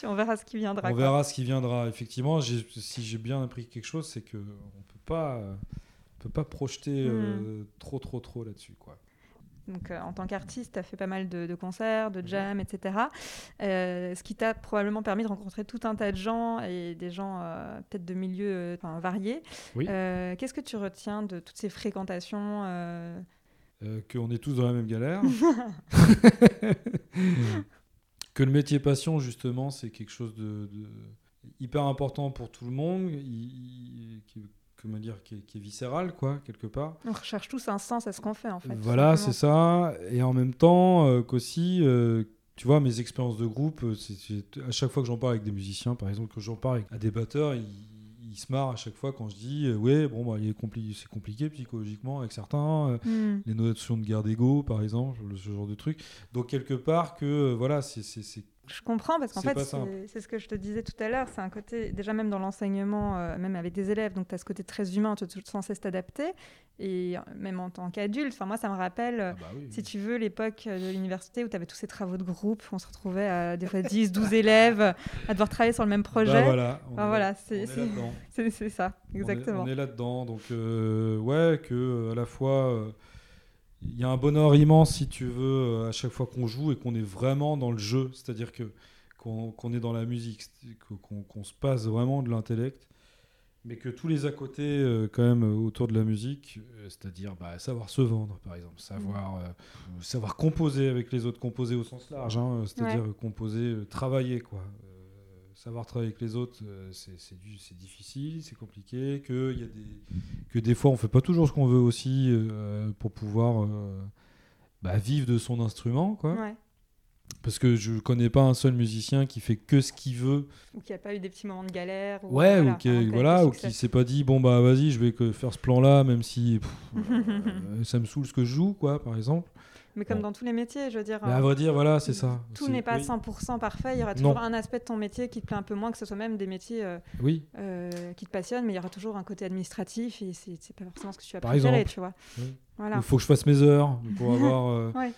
On verra ce qui viendra. on quoi. verra ce qui viendra. Effectivement, si j'ai bien appris quelque chose, c'est que on peut pas, euh, on peut pas projeter Hmm. euh, trop, trop, trop là-dessus, quoi. Donc, euh, en tant qu'artiste, tu as fait pas mal de, de concerts, de jams, etc. Euh, ce qui t'a probablement permis de rencontrer tout un tas de gens et des gens euh, peut-être de milieux variés. Oui. Qu'est-ce que tu retiens de toutes ces fréquentations euh, qu'on est tous dans la même galère. [LAUGHS] [LAUGHS] que le métier passion, justement, c'est quelque chose de, de hyper important pour tout le monde, qui, comment dire, qui est, qui est viscéral, quoi, quelque part. On recherche tous un sens à ce qu'on fait, en fait. Voilà, c'est ça. Et en même temps, euh, qu'aussi, euh, tu vois, mes expériences de groupe, euh, c'est- à chaque fois que j'en parle avec des musiciens, par exemple, que j'en parle avec- à des batteurs, ils, ils se marrent à chaque fois quand je dis, euh, ouais, bon, bah, il compli- c'est compliqué psychologiquement avec certains. euh, Hmm. les notions de guerre d'ego, par exemple, le- ce genre de truc. Donc, quelque part, que euh, voilà, c'est. Je comprends parce qu'en fait, c'est ce que je te disais tout à l'heure. C'est un côté, déjà même dans l'enseignement, euh, même avec des élèves, donc tu as ce côté très humain, tu es sans cesse t'adapter. Et euh, même en tant qu'adulte, moi, ça me rappelle, euh, Ah bah oui. si tu veux, l'époque euh, de l'université où tu avais tous ces travaux de groupe, où on se retrouvait à des fois 10, 12 élèves à devoir travailler sur le même Bah projet. voilà, Enfin, voilà, [LAUGHS] c'est ça, exactement. On est, là-dedans. Donc, euh, ouais, que euh, à la fois, euh, il y a un bonheur immense, si tu veux, à chaque fois qu'on joue et qu'on est vraiment dans le jeu. C'est-à-dire que qu'on est dans la musique, qu'on se passe vraiment de l'intellect, mais que tous les à côté, euh, quand même, autour de la musique, euh, c'est-à-dire bah, savoir se vendre, par exemple, savoir, euh, savoir composer avec les autres, composer au sens large, hein, c'est-à-dire composer, travailler, quoi. Savoir travailler avec les autres, c'est difficile, c'est compliqué, que, y a des, que des fois on fait pas toujours ce qu'on veut aussi pour pouvoir bah, vivre de son instrument, quoi. Ouais. Parce que je connais pas un seul musicien qui fait que ce qu'il veut. Ou qui a pas eu des petits moments de galère. Ou ouais, ou qui, voilà, ou qui s'est pas dit bon bah vas-y, je vais que faire ce plan-là, même si [LAUGHS] euh, ça me saoule ce que je joue, quoi, par exemple. Mais comme dans tous les métiers, je veux dire. Mais à vrai dire, voilà, c'est ça. Tout n'est pas 100% parfait. Il y aura toujours un aspect de ton métier qui te plaît un peu moins, que ce soit même des métiers euh, oui. Euh, qui te passionnent, mais il y aura toujours un côté administratif et c'est pas forcément ce que tu as préféré, tu vois. Il faut que je fasse mes heures pour [LAUGHS] avoir. ouais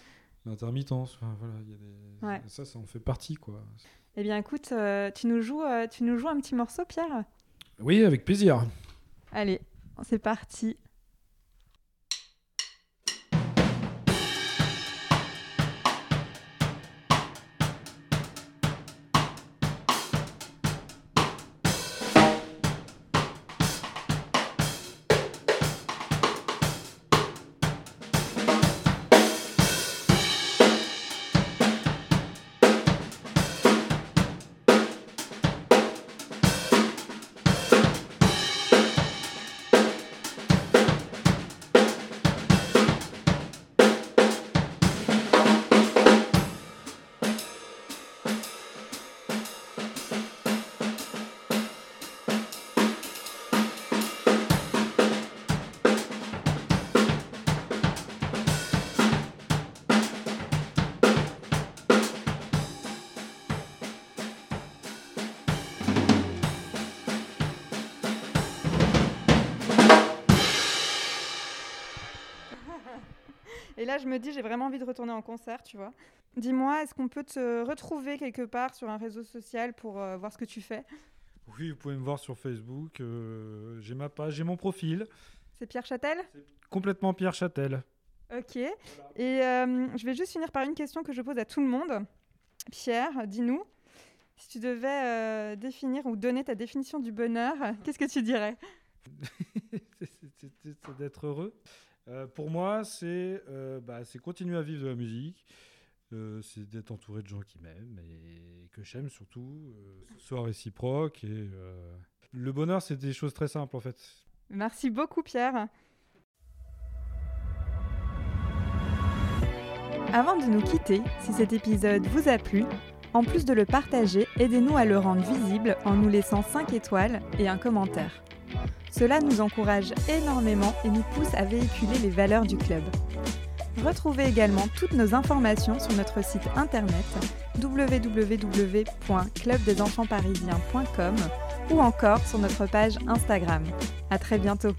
l'intermittence. voilà. Ça, ça en fait partie, quoi. Eh bien, écoute, euh, tu, nous joues, euh, tu nous joues un petit morceau, Pierre? Oui, avec plaisir. Allez, c'est parti. Et là, je me dis, j'ai vraiment envie de retourner en concert, tu vois. Dis-moi, est-ce qu'on peut te retrouver quelque part sur un réseau social pour euh, voir ce que tu fais? Oui, vous pouvez me voir sur Facebook. Euh, j'ai ma page, j'ai mon profil. C'est Pierre Châtel? Complètement Pierre Châtel. Ok. Et euh, je vais juste finir par une question que je pose à tout le monde. Pierre, dis-nous, si tu devais définir ou donner ta définition du bonheur, qu'est-ce que tu dirais? [LAUGHS] C'est d'être heureux. Euh, pour moi, euh, bah, c'est continuer à vivre de la musique, euh, c'est d'être entouré de gens qui m'aiment et que j'aime surtout, soit réciproque. Et, le bonheur, c'est des choses très simples en fait. Merci beaucoup, Pierre. Avant de nous quitter, si cet épisode vous a plu, en plus de le partager, aidez-nous à le rendre visible en nous laissant 5 étoiles et un commentaire. Cela nous encourage énormément et nous pousse à véhiculer les valeurs du club. Retrouvez également toutes nos informations sur notre site internet www.clubdesenfantsparisiens.com ou encore sur notre page Instagram. À très bientôt.